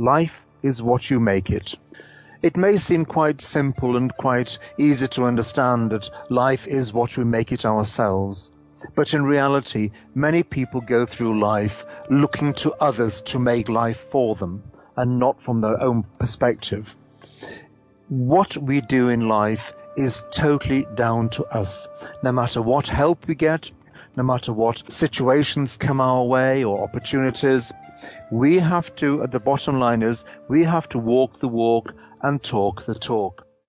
Life is what you make it. It may seem quite simple and quite easy to understand that life is what we make it ourselves. But in reality, many people go through life looking to others to make life for them and not from their own perspective. What we do in life is totally down to us. No matter what help we get, no matter what situations come our way or opportunities, we have to, at the bottom line is, we have to walk the walk and talk the talk.